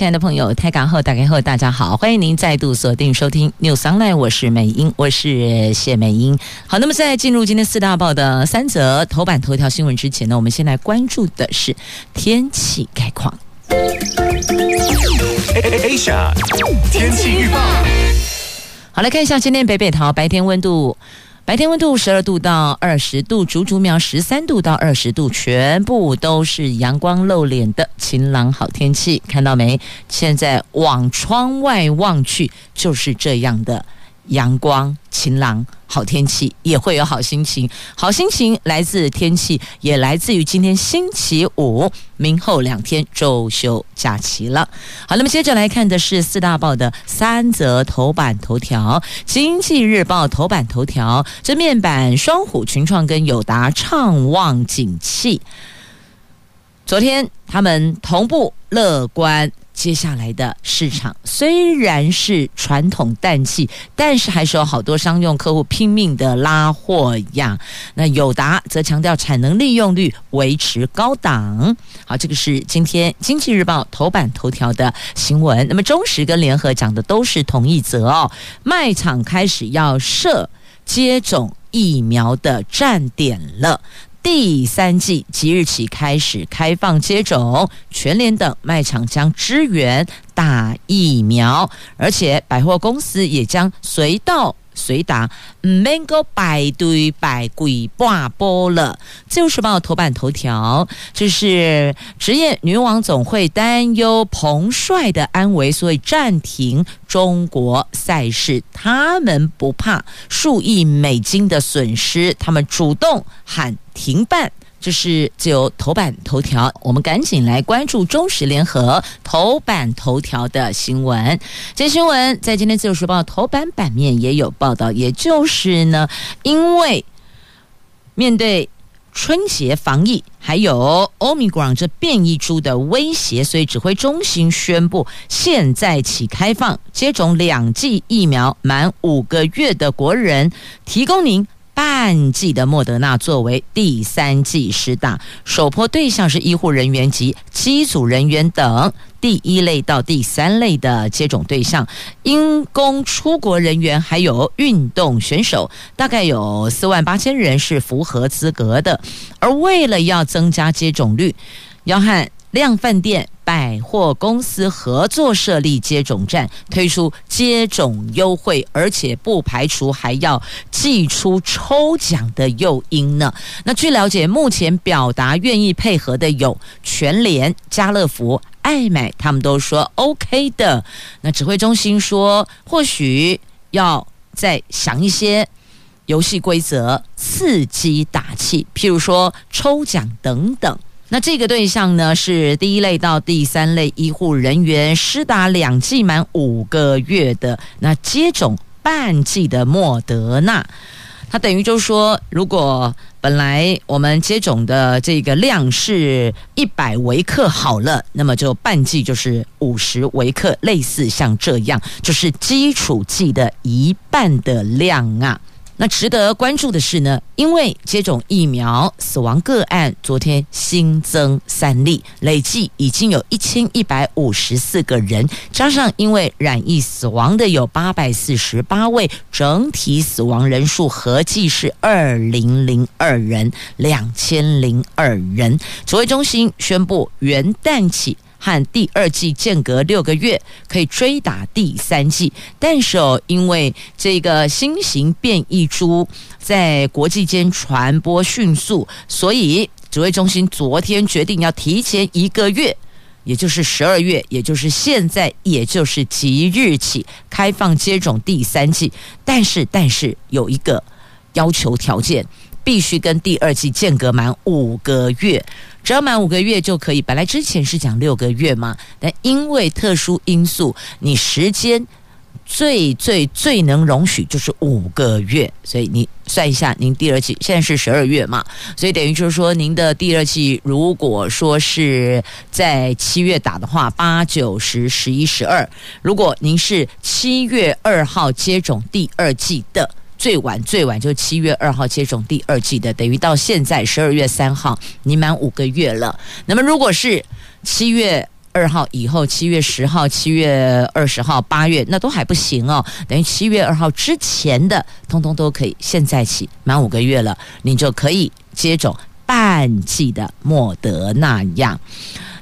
亲爱的朋友，台港后打开后，大家好，欢迎您再度锁定收听 News Online，我是美英，我是谢美英。好，那么在进入今天四大报的三则头版头条新闻之前呢，我们先来关注的是天气概况。Asia 天气预报，好，来看一下今天北北桃白天温度。白天温度十二度到二十度，竹竹苗十三度到二十度，全部都是阳光露脸的晴朗好天气，看到没？现在往窗外望去，就是这样的。阳光晴朗，好天气也会有好心情。好心情来自天气，也来自于今天星期五，明后两天周休假期了。好，那么接着来看的是四大报的三则头版头条。经济日报头版头条，这面板双虎群创跟友达畅旺景气。昨天他们同步乐观。接下来的市场虽然是传统淡季，但是还是有好多商用客户拼命的拉货呀。那友达则强调产能利用率维持高档。好，这个是今天经济日报头版头条的新闻。那么中时跟联合讲的都是同一则哦，卖场开始要设接种疫苗的站点了。第三季即日起开始开放接种，全联等卖场将支援打疫苗，而且百货公司也将随到随打，唔免够排队排鬼半波了。自由时报头版头条，这是职业女王总会担忧彭帅的安危，所以暂停中国赛事。他们不怕数亿美金的损失，他们主动喊停办。这是自由头版头条，我们赶紧来关注中时联合头版头条的新闻。这新闻在今天自由时报头版版面也有报道，也就是呢，因为面对春节防疫，还有欧米伽这变异株的威胁，所以指挥中心宣布，现在起开放接种两剂疫苗满五个月的国人，提供您。半剂的莫德纳作为第三剂施打，首波对象是医护人员及机组人员等第一类到第三类的接种对象，因公出国人员还有运动选手，大概有四万八千人是符合资格的。而为了要增加接种率，要和量贩店、百货公司合作设立接种站，推出接种优惠，而且不排除还要祭出抽奖的诱因呢。那据了解，目前表达愿意配合的有全联、家乐福、爱买，他们都说 OK 的。那指挥中心说，或许要再想一些游戏规则，刺激打气，譬如说抽奖等等。那这个对象呢，是第一类到第三类医护人员，施打两剂满五个月的，那接种半剂的莫德纳，它等于就是说，如果本来我们接种的这个量是一百微克好了，那么就半剂就是五十微克，类似像这样，就是基础剂的一半的量啊。那值得关注的是呢，因为接种疫苗死亡个案昨天新增三例，累计已经有一千一百五十四个人，加上因为染疫死亡的有八百四十八位，整体死亡人数合计是二零零二人，两千零二人。指挥中心宣布元旦起。和第二季间隔六个月可以追打第三季，但是哦，因为这个新型变异株在国际间传播迅速，所以指挥中心昨天决定要提前一个月，也就是十二月，也就是现在，也就是即日起开放接种第三季，但是但是有一个要求条件。必须跟第二季间隔满五个月，只要满五个月就可以。本来之前是讲六个月嘛，但因为特殊因素，你时间最最最能容许就是五个月，所以你算一下，您第二季现在是十二月嘛，所以等于就是说，您的第二季如果说是在七月打的话，八九十十一十二，如果您是七月二号接种第二季的，最晚最晚就七月二号接种第二剂的，等于到现在十二月三号，你满五个月了。那么如果是七月。二号以后，七月十号、七月二十号、八月那都还不行哦。等于七月二号之前的，通通都可以。现在起满五个月了，你就可以接种半剂的莫德纳样。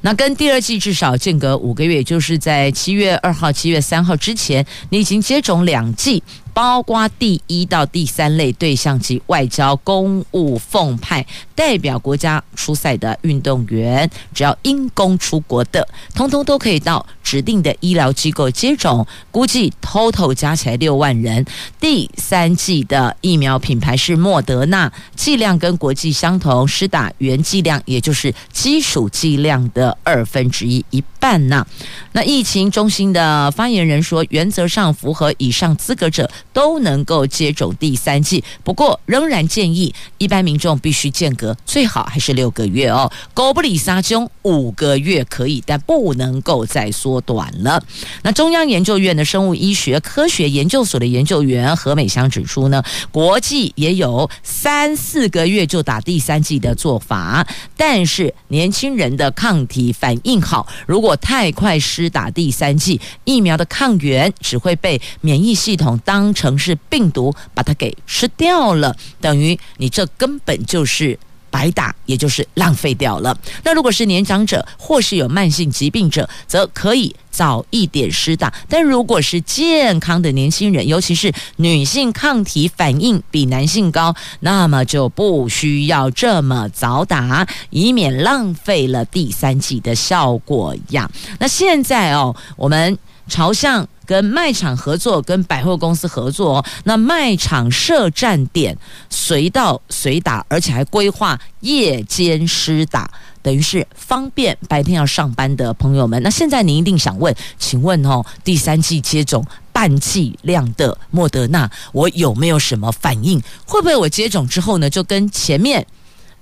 那跟第二剂至少间隔五个月，就是在七月二号、七月三号之前，你已经接种两剂。包括第一到第三类对象及外交、公务奉派代表国家出赛的运动员，只要因公出国的，通通都可以到指定的医疗机构接种。估计 total 加起来六万人。第三剂的疫苗品牌是莫德纳，剂量跟国际相同，施打原剂量也就是基础剂量的二分之一，一半呐。那疫情中心的发言人说，原则上符合以上资格者。都能够接种第三剂，不过仍然建议一般民众必须间隔，最好还是六个月哦。狗不理撒中，五个月可以，但不能够再缩短了。那中央研究院的生物医学科学研究所的研究员何美香指出呢，国际也有三四个月就打第三剂的做法，但是年轻人的抗体反应好，如果太快施打第三剂疫苗的抗原，只会被免疫系统当成是病毒把它给吃掉了，等于你这根本就是白打，也就是浪费掉了。那如果是年长者或是有慢性疾病者，则可以早一点施打。但如果是健康的年轻人，尤其是女性抗体反应比男性高，那么就不需要这么早打，以免浪费了第三剂的效果呀。那现在哦，我们朝向。跟卖场合作，跟百货公司合作，那卖场设站点，随到随打，而且还规划夜间施打，等于是方便白天要上班的朋友们。那现在您一定想问，请问哦，第三剂接种半剂量的莫德纳，我有没有什么反应？会不会我接种之后呢，就跟前面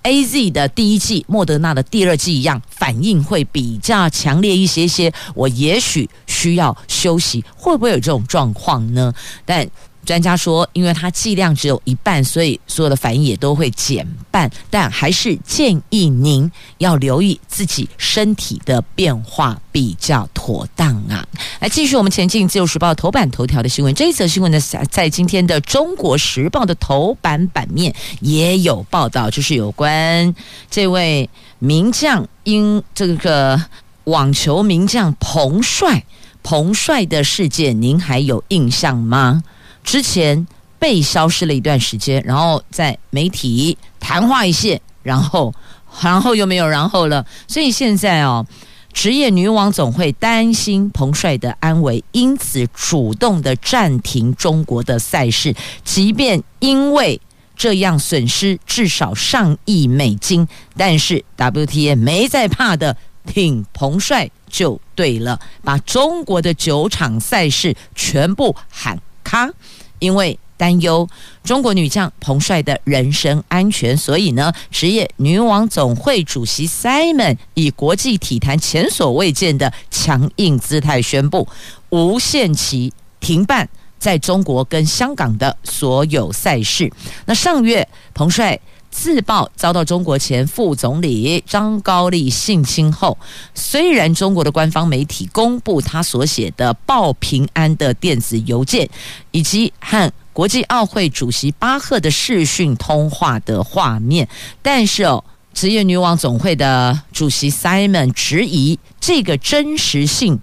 ？A Z 的第一季，莫德纳的第二季一样，反应会比较强烈一些些。我也许需要休息，会不会有这种状况呢？但专家说，因为它剂量只有一半，所以所有的反应也都会减半。但还是建议您要留意自己身体的变化比较妥当啊！来，继续我们前进《自由时报》头版头条的新闻。这一则新闻呢，在今天的《中国时报》的头版版面也有报道，就是有关这位名将，因这个网球名将彭帅，彭帅的事件，您还有印象吗？之前被消失了一段时间，然后在媒体昙花一现，然后，然后又没有然后了。所以现在哦，职业女网总会担心彭帅的安危，因此主动的暂停中国的赛事，即便因为这样损失至少上亿美金，但是 WTA 没在怕的，挺彭帅就对了，把中国的九场赛事全部喊卡。因为担忧中国女将彭帅的人身安全，所以呢，职业女网总会主席 Simon 以国际体坛前所未见的强硬姿态宣布，无限期停办在中国跟香港的所有赛事。那上月彭帅自曝遭到中国前副总理张高丽性侵后，虽然中国的官方媒体公布他所写的报平安的电子邮件，以及和国际奥会主席巴赫的视讯通话的画面，但是哦，职业女网总会的主席 Simon 质疑这个真实性，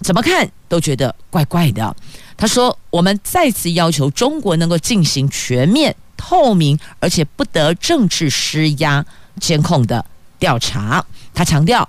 怎么看都觉得怪怪的。他说：“我们再次要求中国能够进行全面。”透明而且不得政治施压监控的调查。他强调，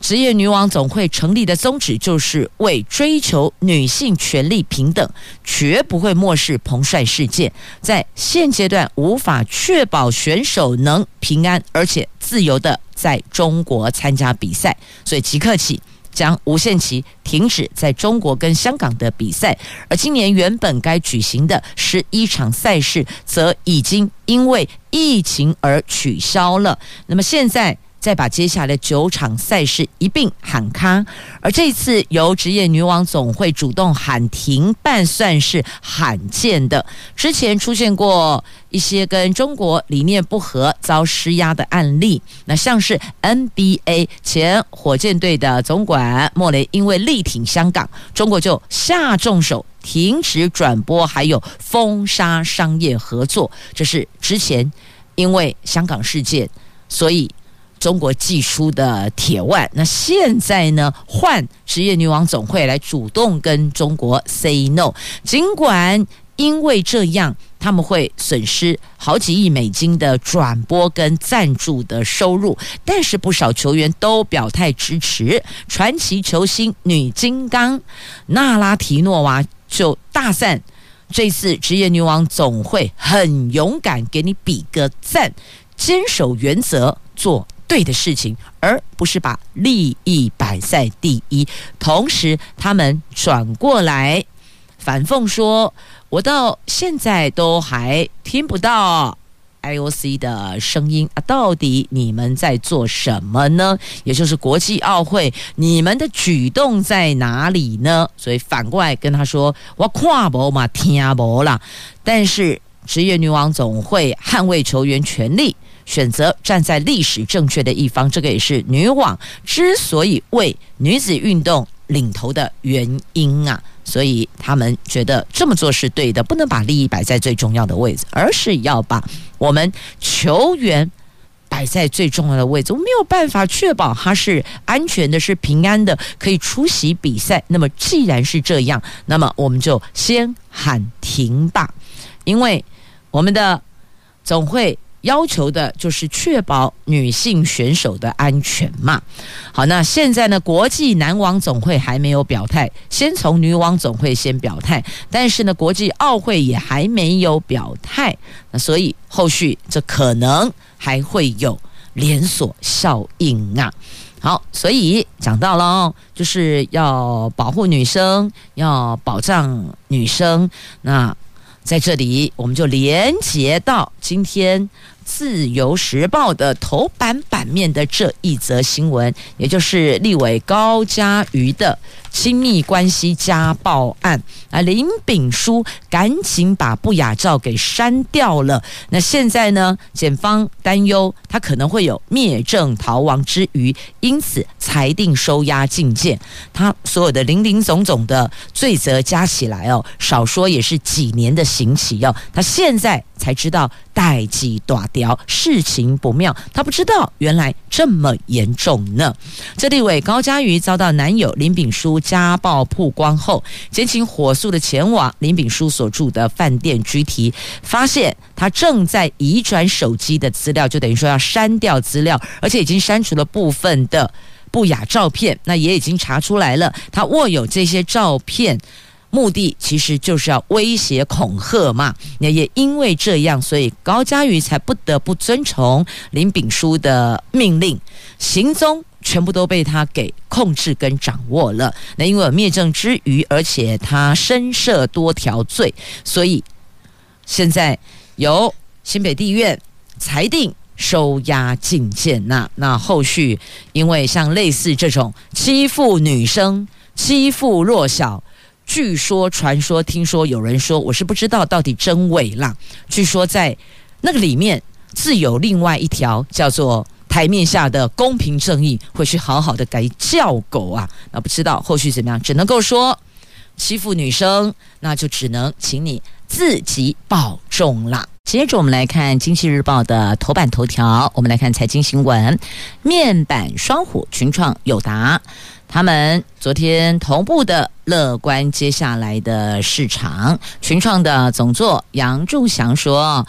职业女网总会成立的宗旨就是为追求女性权利平等，绝不会漠视彭帅事件。在现阶段无法确保选手能平安而且自由的在中国参加比赛，所以即刻起。将无限期停止在中国跟香港的比赛，而今年原本该举行的十一场赛事，则已经因为疫情而取消了。那么现在。再把接下来九场赛事一并喊卡，而这次由职业女网总会主动喊停办，算是罕见的。之前出现过一些跟中国理念不合遭施压的案例，那像是 NBA 前火箭队的总管莫雷，因为力挺香港，中国就下重手停止转播，还有封杀商业合作。这是之前因为香港事件，所以。中国寄出的铁腕，那现在呢？换职业女王总会来主动跟中国 say no。尽管因为这样，他们会损失好几亿美金的转播跟赞助的收入，但是不少球员都表态支持。传奇球星女金刚娜拉提诺娃就大赞这次职业女王总会很勇敢，给你比个赞，坚守原则做。对的事情，而不是把利益摆在第一。同时，他们转过来反讽说：“我到现在都还听不到 IOC 的声音啊！到底你们在做什么呢？也就是国际奥会，你们的举动在哪里呢？”所以反过来跟他说：“我看不嘛，听不啦。”但是职业女王总会捍卫球员权利。选择站在历史正确的一方，这个也是女网之所以为女子运动领头的原因啊。所以他们觉得这么做是对的，不能把利益摆在最重要的位置，而是要把我们球员摆在最重要的位置。我没有办法确保他是安全的、是平安的，可以出席比赛。那么既然是这样，那么我们就先喊停吧，因为我们的总会。要求的就是确保女性选手的安全嘛。好，那现在呢，国际男网总会还没有表态，先从女网总会先表态。但是呢，国际奥会也还没有表态，那所以后续这可能还会有连锁效应啊。好，所以讲到了，就是要保护女生，要保障女生。那在这里，我们就连接到今天。自由时报的头版版面的这一则新闻，也就是立委高嘉瑜的亲密关系家暴案啊，林炳书赶紧把不雅照给删掉了。那现在呢，检方担忧他可能会有灭证逃亡之余，因此裁定收押禁见。他所有的林林总总的罪责加起来哦，少说也是几年的刑期哦。他现在才知道。代际大条，事情不妙，他不知道原来这么严重呢。这立委高嘉瑜遭到男友林炳书家暴曝光后，检警火速的前往林炳书所住的饭店居提，发现他正在移转手机的资料，就等于说要删掉资料，而且已经删除了部分的不雅照片。那也已经查出来了，他握有这些照片。目的其实就是要威胁恐吓嘛，那也因为这样，所以高嘉瑜才不得不遵从林炳书的命令，行踪全部都被他给控制跟掌握了。那因为有灭证之虞，而且他身涉多条罪，所以现在由新北地院裁定收押禁见。那那后续，因为像类似这种欺负女生、欺负弱小。据说、传说、听说，有人说，我是不知道到底真伪啦。据说在那个里面，自有另外一条叫做台面下的公平正义，会去好好的给叫狗啊。那不知道后续怎么样，只能够说欺负女生，那就只能请你自己保重啦。接着我们来看《经济日报》的头版头条，我们来看财经新闻，面板双虎群创、友达。他们昨天同步的乐观接下来的市场，群创的总座杨柱祥说，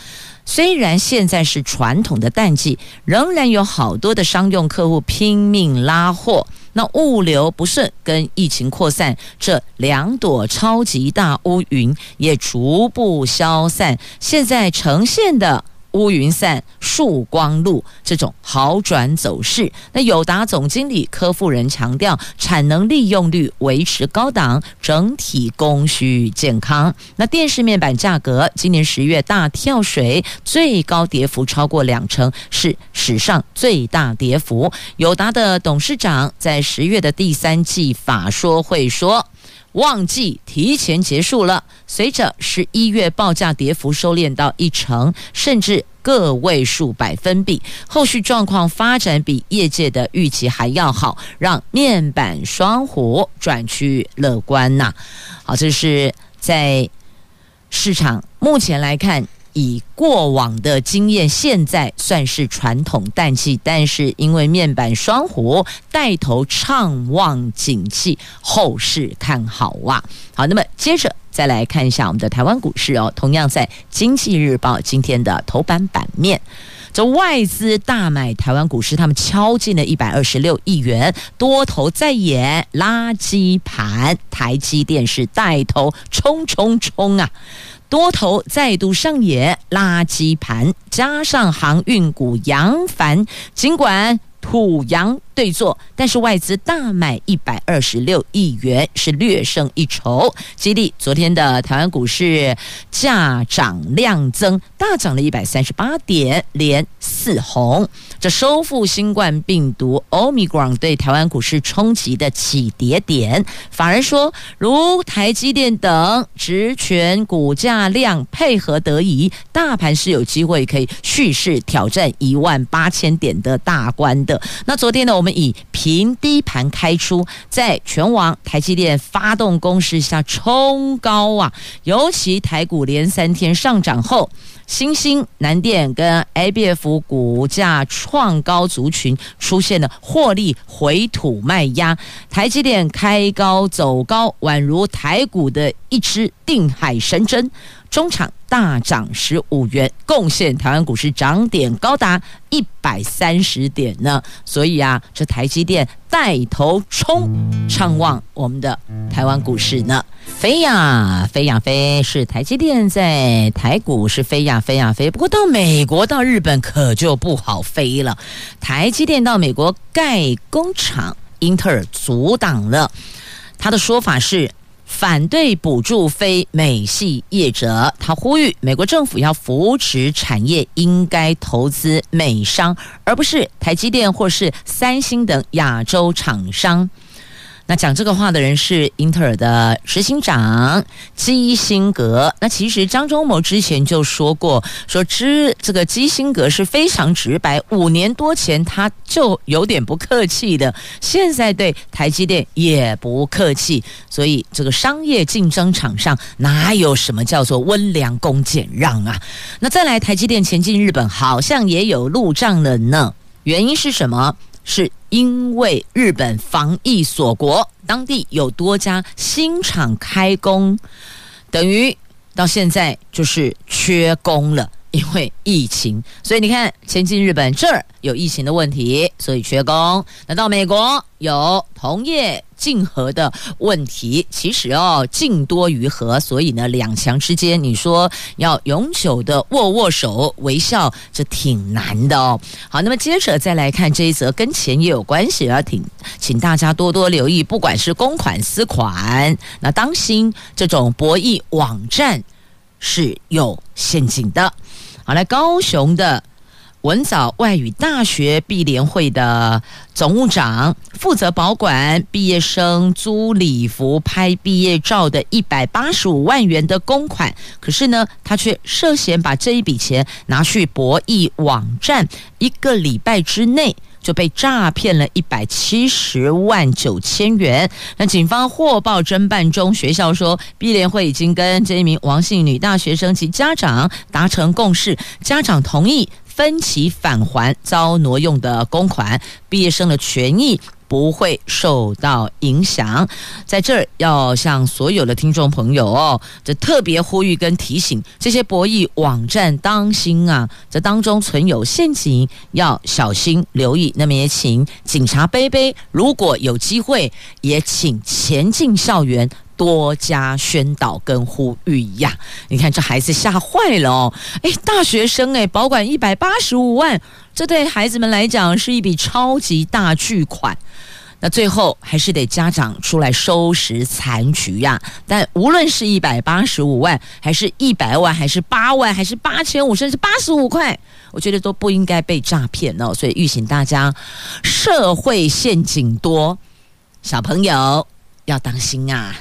虽然现在是传统的淡季，仍然有好多的商用客户拼命拉货。那物流不顺跟疫情扩散这两朵超级大乌云也逐步消散，现在呈现的乌云散，曙光露，这种好转走势。那友达总经理柯富人强调，产能利用率维持高档，整体供需健康。那电视面板价格今年十月大跳水，最高跌幅超过两成，是史上最大跌幅。友达的董事长在十月的第三季法说会说。旺季提前结束了，随着十一月报价跌幅收敛到一成，甚至个位数百分比，后续状况发展比业界的预期还要好，让面板双虎转趋乐观呐。好，这是在市场目前来看。以过往的经验，现在算是传统淡季，但是因为面板双虎带头畅旺景气，后市看好哇。好，那么接着再来看一下我们的台湾股市哦，同样在《经济日报》今天的头版版面，这外资大买台湾股市，他们敲进了一百二十六亿元，多头在演垃圾盘，台积电是带头冲冲冲啊！多头再度上演垃圾盘，加上航运股扬帆，尽管土洋对作，但是外资大买一百二十六亿元，是略胜一筹，激励昨天的台湾股市价涨量增，大涨了一百三十八点，连四红。这收复新冠病毒 Omicron 对台湾股市冲击的起跌点，反而说，如台积电等职权股价量配合得宜，大盘是有机会可以蓄势挑战一万八千点的大关的。那昨天呢，我们以平低盘开出，在全网台积电发动攻势下冲高啊，尤其台股连三天上涨后。新兴、南电跟 ABF 股价创高族群出现了获利回吐卖压，台积电开高走高，宛如台股的一支定海神针。中场大涨十五元，贡献台湾股市涨点高达一百三十点呢。所以啊，这台积电带头冲，畅旺我们的台湾股市呢。飞呀飞呀飞，是台积电在台股是飞呀飞呀飞。不过到美国到日本可就不好飞了。台积电到美国盖工厂，英特尔阻挡了。他的说法是。反对补助非美系业者，他呼吁美国政府要扶持产业，应该投资美商，而不是台积电或是三星等亚洲厂商。那讲这个话的人是英特尔的执行长基辛格。那其实张忠谋之前就说过，说之这个基辛格是非常直白。五年多前他就有点不客气的，现在对台积电也不客气。所以这个商业竞争场上哪有什么叫做温良恭俭让啊？那再来，台积电前进日本好像也有路障了呢。原因是什么？是因为日本防疫锁国，当地有多家新厂开工，等于到现在就是缺工了。因为疫情，所以你看，先进日本这儿有疫情的问题，所以缺工；那到美国有同业竞合的问题，其实哦，竞多于合，所以呢，两强之间，你说要永久的握握手微笑，这挺难的哦。好，那么接着再来看这一则，跟钱也有关系啊，挺请大家多多留意，不管是公款私款，那当心这种博弈网站是有陷阱的。好，来高雄的文藻外语大学毕联会的总务长负责保管毕业生租礼服拍毕业照的一百八十五万元的公款，可是呢，他却涉嫌把这一笔钱拿去博弈网站，一个礼拜之内。就被诈骗了一百七十万九千元。那警方获报侦办中，学校说，毕联会已经跟这一名王姓女大学生及家长达成共识，家长同意分期返还遭挪用的公款，毕业生的权益。不会受到影响，在这儿要向所有的听众朋友哦，这特别呼吁跟提醒这些博弈网站当心啊，这当中存有陷阱，要小心留意。那么也请警察杯杯，如果有机会，也请前进校园。多加宣导跟呼吁呀。你看这孩子吓坏了哦！哎，大学生哎，保管一百八十五万，这对孩子们来讲是一笔超级大巨款。那最后还是得家长出来收拾残局呀。但无论是一百八十五万，还是一百万，还是八万，还是八千五，甚至八十五块，我觉得都不应该被诈骗哦。所以预醒大家，社会陷阱多，小朋友要当心啊！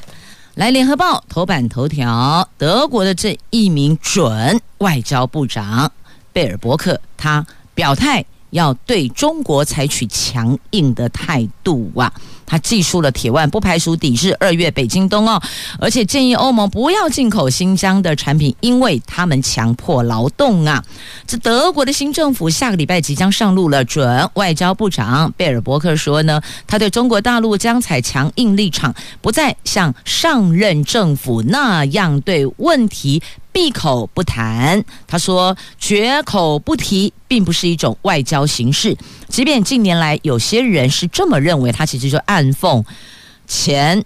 来，《联合报》头版头条，德国的这一名准外交部长贝尔伯克，他表态。要对中国采取强硬的态度啊！他祭出了铁腕，不排除抵制二月北京冬奥，而且建议欧盟不要进口新疆的产品，因为他们强迫劳动啊！这德国的新政府下个礼拜即将上路了，准外交部长贝尔伯克说呢，他对中国大陆将采强硬立场，不再像上任政府那样对问题。闭口不谈，他说绝口不提，并不是一种外交形式。即便近年来有些人是这么认为，他其实就暗讽前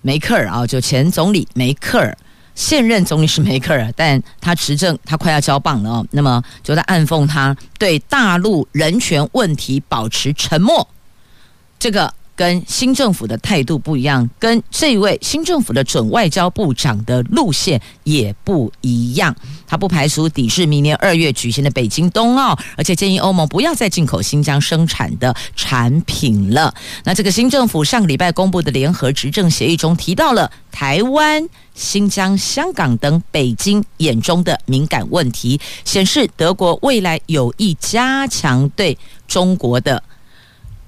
梅克尔啊，就前总理梅克尔，现任总理是梅克尔，但他执政他快要交棒了哦。那么就在暗讽他对大陆人权问题保持沉默，这个。跟新政府的态度不一样，跟这位新政府的准外交部长的路线也不一样。他不排除抵制明年二月举行的北京冬奥，而且建议欧盟不要再进口新疆生产的产品了。那这个新政府上个礼拜公布的联合执政协议中提到了台湾、新疆、香港等北京眼中的敏感问题，显示德国未来有意加强对中国的。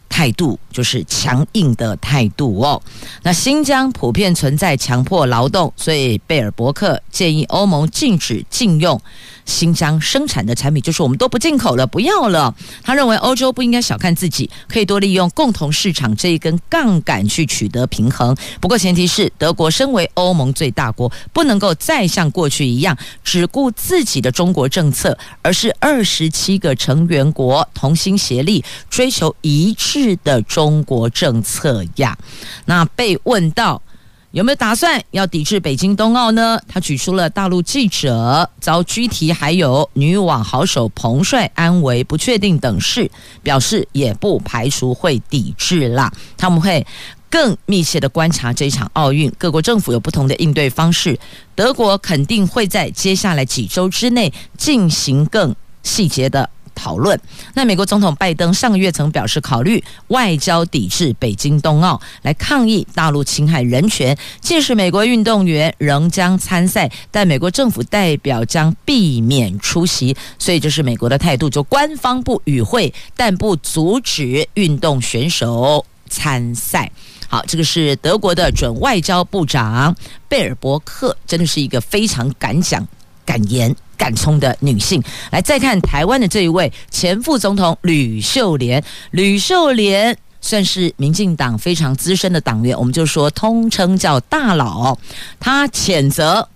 态度就是强硬的态度哦。那新疆普遍存在强迫劳动，所以贝尔伯克建议欧盟禁止禁用。新疆生产的产品，就是我们都不进口了，不要了。他认为欧洲不应该小看自己，可以多利用共同市场这一根杠杆去取得平衡。不过前提是德国身为欧盟最大国，不能够再像过去一样只顾自己的中国政策，而是二十七个成员国同心协力，追求一致的中中国政策呀。那被问到。有没有打算要抵制北京冬奥呢？他举出了大陆记者遭拘提，还有女网好手彭帅安危不确定等事，表示也不排除会抵制啦。他们会更密切的观察这场奥运，各国政府有不同的应对方式。德国肯定会在接下来几周之内进行更细节的。讨论。那美国总统拜登上个月曾表示，考虑外交抵制北京冬奥，来抗议大陆侵害人权。届时，美国运动员仍将参赛，但美国政府代表将避免出席。所以，这是美国的态度，就官方不与会，但不阻止运动选手参赛。好，这个是德国的准外交部长贝尔伯克，真的是一个非常敢讲、敢言。敢冲的女性，来再看台湾的这一位前副总统吕秀莲。吕秀莲算是民进党非常资深的党员，我们就说通称叫大佬。他谴责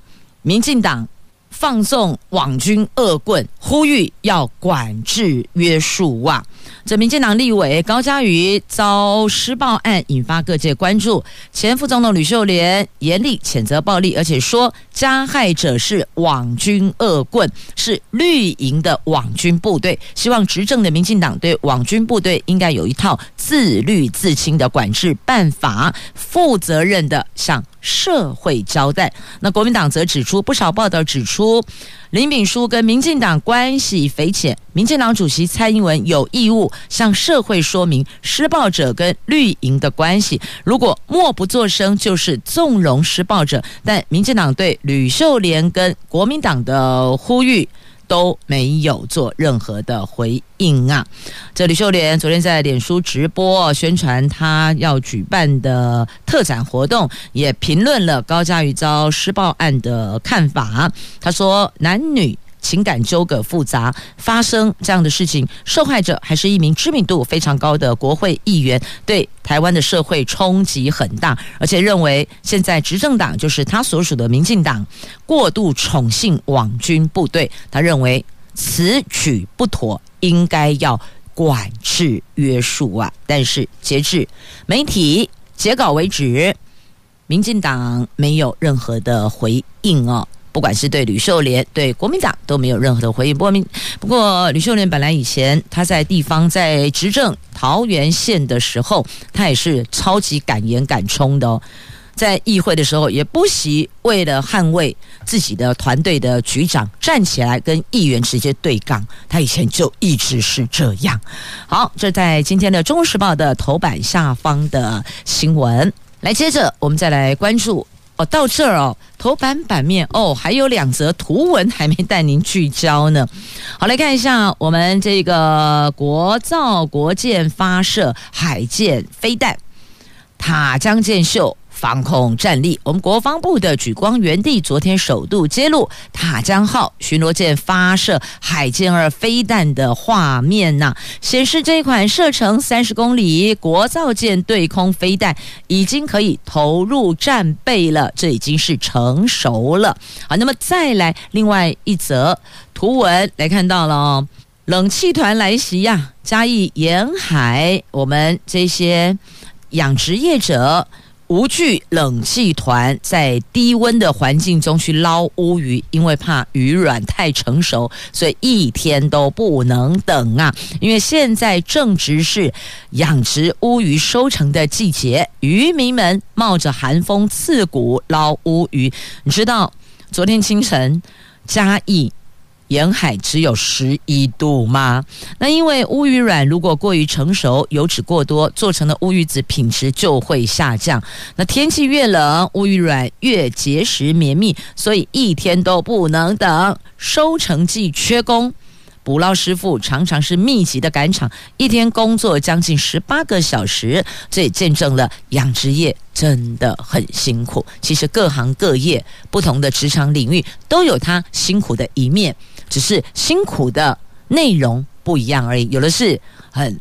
民进党放纵网军恶棍，呼吁要管制约束哇。这民进党立委高嘉瑜遭施暴案引发各界关注，前副总统吕秀莲严厉谴责暴力，而且说加害者是网军恶棍，是绿营的网军部队，希望执政的民进党对网军部队应该有一套自律自清的管制办法，负责任的向社会交代。那国民党则指出，不少报道指出。林炳书跟民进党关系匪浅，民进党主席蔡英文有义务向社会说明施暴者跟绿营的关系。如果默不作声，就是纵容施暴者。但民进党对吕秀莲跟国民党的呼吁。都没有做任何的回应啊！这吕秀莲昨天在脸书直播宣传她要举办的特展活动，也评论了高嘉瑜遭施暴案的看法。她说：“男女。”情感纠葛复杂，发生这样的事情，受害者还是一名知名度非常高的国会议员，对台湾的社会冲击很大，而且认为现在执政党就是他所属的民进党过度宠幸网军部队，他认为此举不妥，应该要管制约束啊。但是截至媒体截稿为止，民进党没有任何的回应哦。不管是对吕秀莲、对国民党都没有任何的回应。不过，不过吕秀莲本来以前他在地方在执政桃园县的时候，他也是超级敢言敢冲的哦。在议会的时候，也不惜为了捍卫自己的团队的局长站起来跟议员直接对杠。他以前就一直是这样。好，这在今天的《中国时报》的头版下方的新闻。来，接着我们再来关注。哦，到这儿哦，头版版面哦，还有两则图文还没带您聚焦呢。好，来看一下我们这个国造国舰发射海舰飞弹塔江舰秀。防空战力，我们国防部的莒光原地昨天首度揭露塔江号巡逻舰发射海剑二飞弹的画面呐、显示这款射程三十公里国造舰对空飞弹已经可以投入战备了，这已经是成熟了。好，那么再来另外一则图文来看到了哦，冷气团来袭呀、啊，嘉义沿海我们这些养殖业者。无惧冷气团在低温的环境中去捞乌鱼，因为怕鱼卵太成熟，所以一天都不能等啊！因为现在正值是养殖乌鱼收成的季节，渔民们冒着寒风刺骨捞乌鱼。你知道昨天清晨嘉义。沿海只有十一度吗？那因为乌鱼卵如果过于成熟，油脂过多，做成的乌鱼子品质就会下降。那天气越冷，乌鱼卵越结实绵密，所以一天都不能等。收成季缺工，捕捞师傅常常是密集的赶场，一天工作将近十八个小时，这也见证了养殖业真的很辛苦。其实各行各业不同的职场领域都有它辛苦的一面。只是辛苦的内容不一样而已，有的是很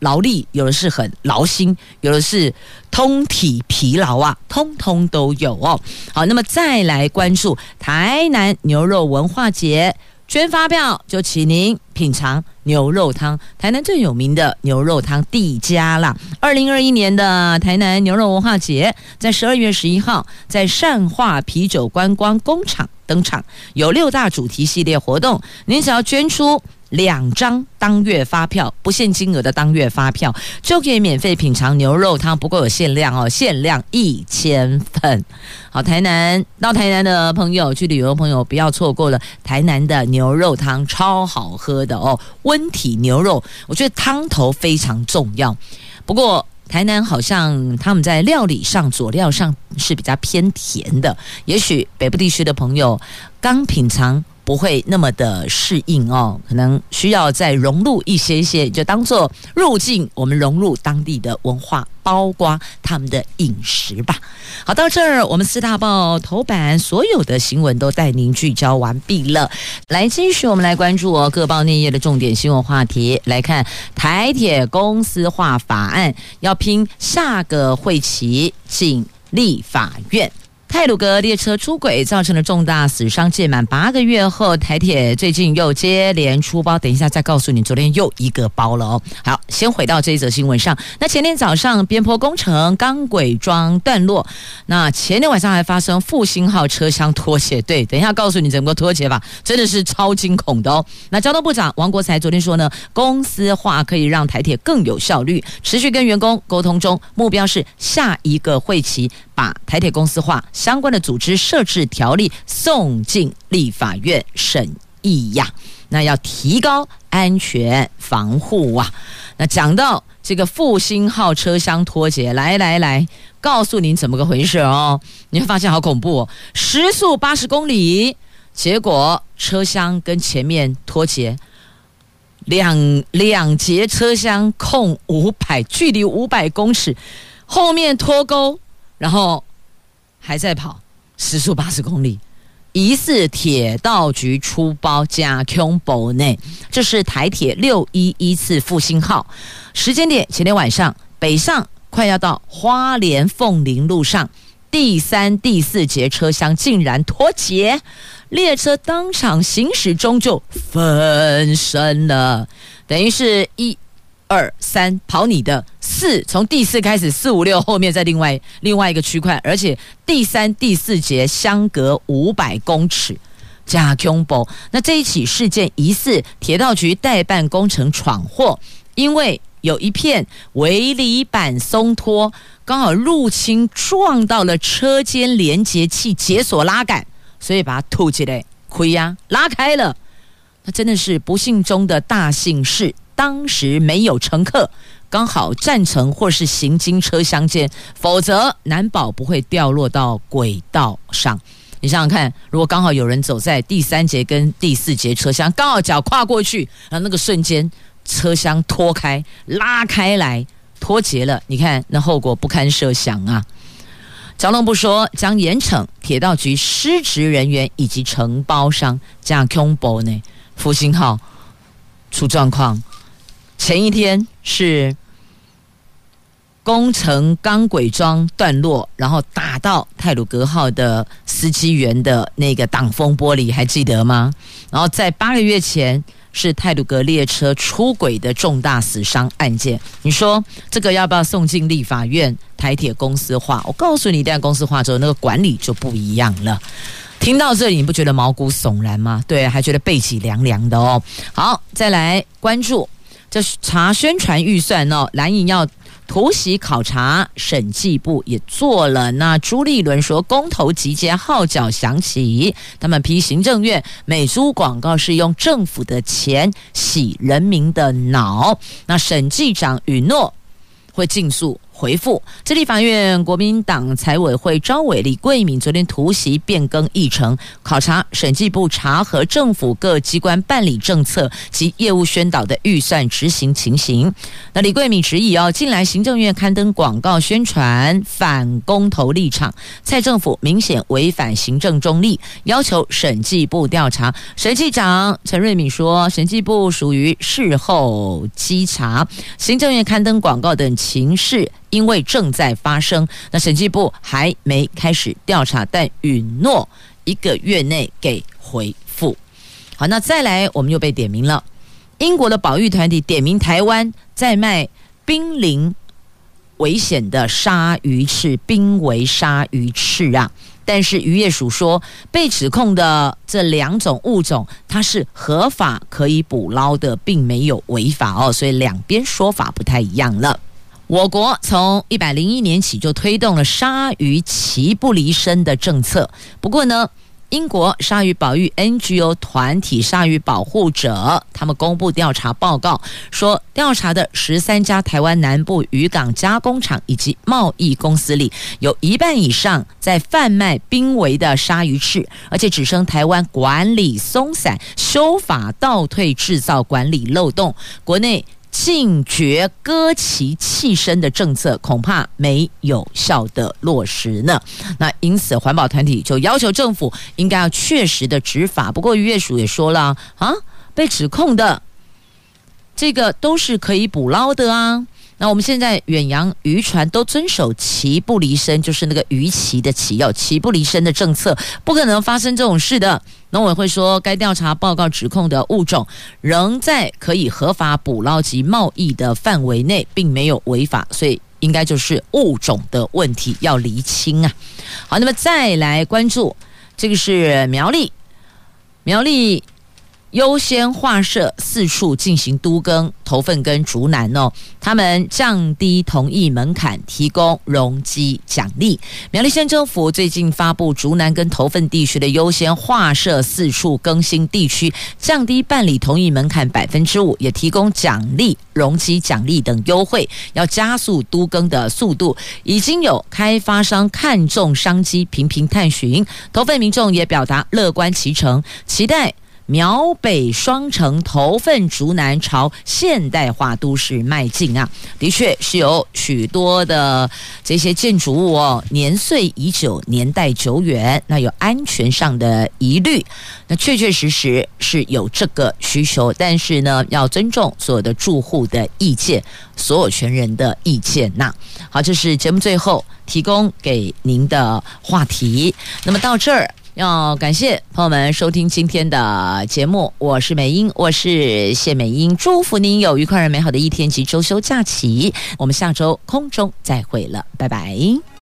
劳力，有的是很劳心，有的是通体疲劳啊，通通都有哦。好，那么再来关注台南牛肉文化节。捐发票就请您品尝牛肉汤，台南最有名的牛肉汤第一家啦。二零二一年的台南牛肉文化节在十二月十一号在善化啤酒观光工厂登场，有六大主题系列活动，您只要捐出。两张当月发票，不限金额的当月发票，就可以免费品尝牛肉汤。不过有限量哦，限量一千份。好，台南到台南的朋友，去旅游的朋友不要错过了台南的牛肉汤，超好喝的哦。温体牛肉，我觉得汤头非常重要。不过台南好像他们在料理上佐料上是比较偏甜的，也许北部地区的朋友刚品尝。不会那么的适应哦，可能需要再融入一些些，就当做入境，我们融入当地的文化，包括他们的饮食吧。好，到这儿，我们四大报头版所有的新闻都带您聚焦完毕了。来，继续我们来关注哦，各报内页的重点新闻话题。来看台铁公司化法案要拼下个会期进立法院。太鲁阁列车出轨造成了重大死伤，届满八个月后，台铁最近又接连出包。等一下再告诉你，昨天又一个包了哦。好，先回到这一则新闻上。那前天早上边坡工程钢轨桩断落，那前天晚上还发生复兴号车厢脱节。对，等一下告诉你怎么脱节吧，真的是超惊恐的哦。那交通部长王国材昨天说呢，公司化可以让台铁更有效率，持续跟员工沟通中，目标是下一个会期把台铁公司化。相关的组织设置条例送进立法院审议呀，那要提高安全防护啊。那讲到这个复兴号车厢脱节，来来来，告诉您怎么个回事哦？你会发现好恐怖哦，时速八十公里，结果车厢跟前面脱节，两两节车厢空五百，距离五百公尺，后面脱钩，然后。还在跑，时速八十公里，疑似铁道局出包加恐怖内。这是台铁六一一次复兴号时间点，前天晚上北上快要到花莲凤林路上，第三、第四节车厢竟然脱节，列车当场行驶中就分身了，等于是一。二三跑你的，四从第四开始，四五六后面在另外另外一个区块，而且第三、第四节相隔五百公尺。假恐怖！那这一起事件疑似铁道局代办工程闯祸，因为有一片围篱板松脱，刚好入侵撞到了车间连接器解锁拉杆，所以把它吐起来，亏呀，拉开了。那真的是不幸中的大幸事，当时没有乘客刚好站乘或是行经车厢间，否则难保不会掉落到轨道上。你想想看，如果刚好有人走在第三节跟第四节车厢，刚好脚跨过去，然后那个瞬间车厢脱开、拉开来脱节了，你看那后果不堪设想啊！交通部说将严惩铁道局失职人员以及承包商，这样恐怖呢？复兴号出状况，前一天是工程钢轨桩断落，然后打到泰鲁阁号的司机员的那个挡风玻璃，还记得吗？然后在八个月前是泰鲁阁列车出轨的重大死伤案件，你说这个要不要送进立法院？台铁公司化？我告诉你，一旦公司化之后，那个管理就不一样了。听到这里，你不觉得毛骨悚然吗？对，还觉得背脊凉凉的哦。好，再来关注这查宣传预算哦，蓝营要突袭考察，审计部也做了。那朱立伦说，公投集结号角响起，他们批行政院美苏广告是用政府的钱洗人民的脑。那审计长允诺会尽速。回复，这立法院国民党财委会召委李贵敏昨天突袭变更议程，考察审计部查核政府各机关办理政策及业务宣导的预算执行情形。那李贵敏质疑哦，近来行政院刊登广告宣传反公投立场，蔡政府明显违反行政中立，要求审计部调查。审计长陈瑞敏说，审计部属于事后稽查，行政院刊登广告等情事。因为正在发生，那审计部还没开始调查，但允诺一个月内给回复。好，那再来，我们又被点名了。英国的保育团体点名台湾在卖濒临危险的鲨鱼翅，濒危鲨鱼翅啊！但是渔业署说，被指控的这两种物种，它是合法可以捕捞的，并没有违法哦，所以两边说法不太一样了。我国从一百零一年起就推动了鲨鱼齐不离身的政策。不过呢，英国鲨鱼保育 NGO 团体鲨鱼保护者，他们公布调查报告说，调查的十三家台湾南部渔港加工厂以及贸易公司里，有一半以上在贩卖濒危的鲨鱼翅，而且指称台湾管理松散、修法倒退，制造管理漏洞，国内。禁绝割鳍弃身的政策恐怕没有效的落实呢。那因此，环保团体就要求政府应该要确实的执法。不过，渔业署也说了啊，被指控的这个都是可以捕捞的啊。那我们现在远洋渔船都遵守齐不离身，就是那个鱼鳍的鳍，要齐不离身的政策，不可能发生这种事的。农委会说，该调查报告指控的物种仍在可以合法捕捞及贸易的范围内，并没有违法，所以应该就是物种的问题要厘清啊。好，那么再来关注这个是苗栗，苗栗。优先划设四处进行都更、投份跟竹南哦，他们降低同意门槛，提供容积奖励。苗栗县政府最近发布竹南跟投份地区的优先划设四处更新地区，降低办理同意门槛百分之五，也提供奖励、容积奖励等优惠，要加速都更的速度。已经有开发商看中商机，频频探寻，投份民众也表达乐观其成，期待。苗北双城头份竹南朝现代化都市迈进啊，的确是有许多的这些建筑物哦，年岁已久，年代久远，那有安全上的疑虑，那确确实实是有这个需求，但是呢，要尊重所有的住户的意见，所有权人的意见呐。好，这是节目最后提供给您的话题。那么到这儿。要感谢朋友们收听今天的节目，我是美英，我是谢美英，祝福您有愉快而美好的一天及周休假期。我们下周空中再会了，拜拜。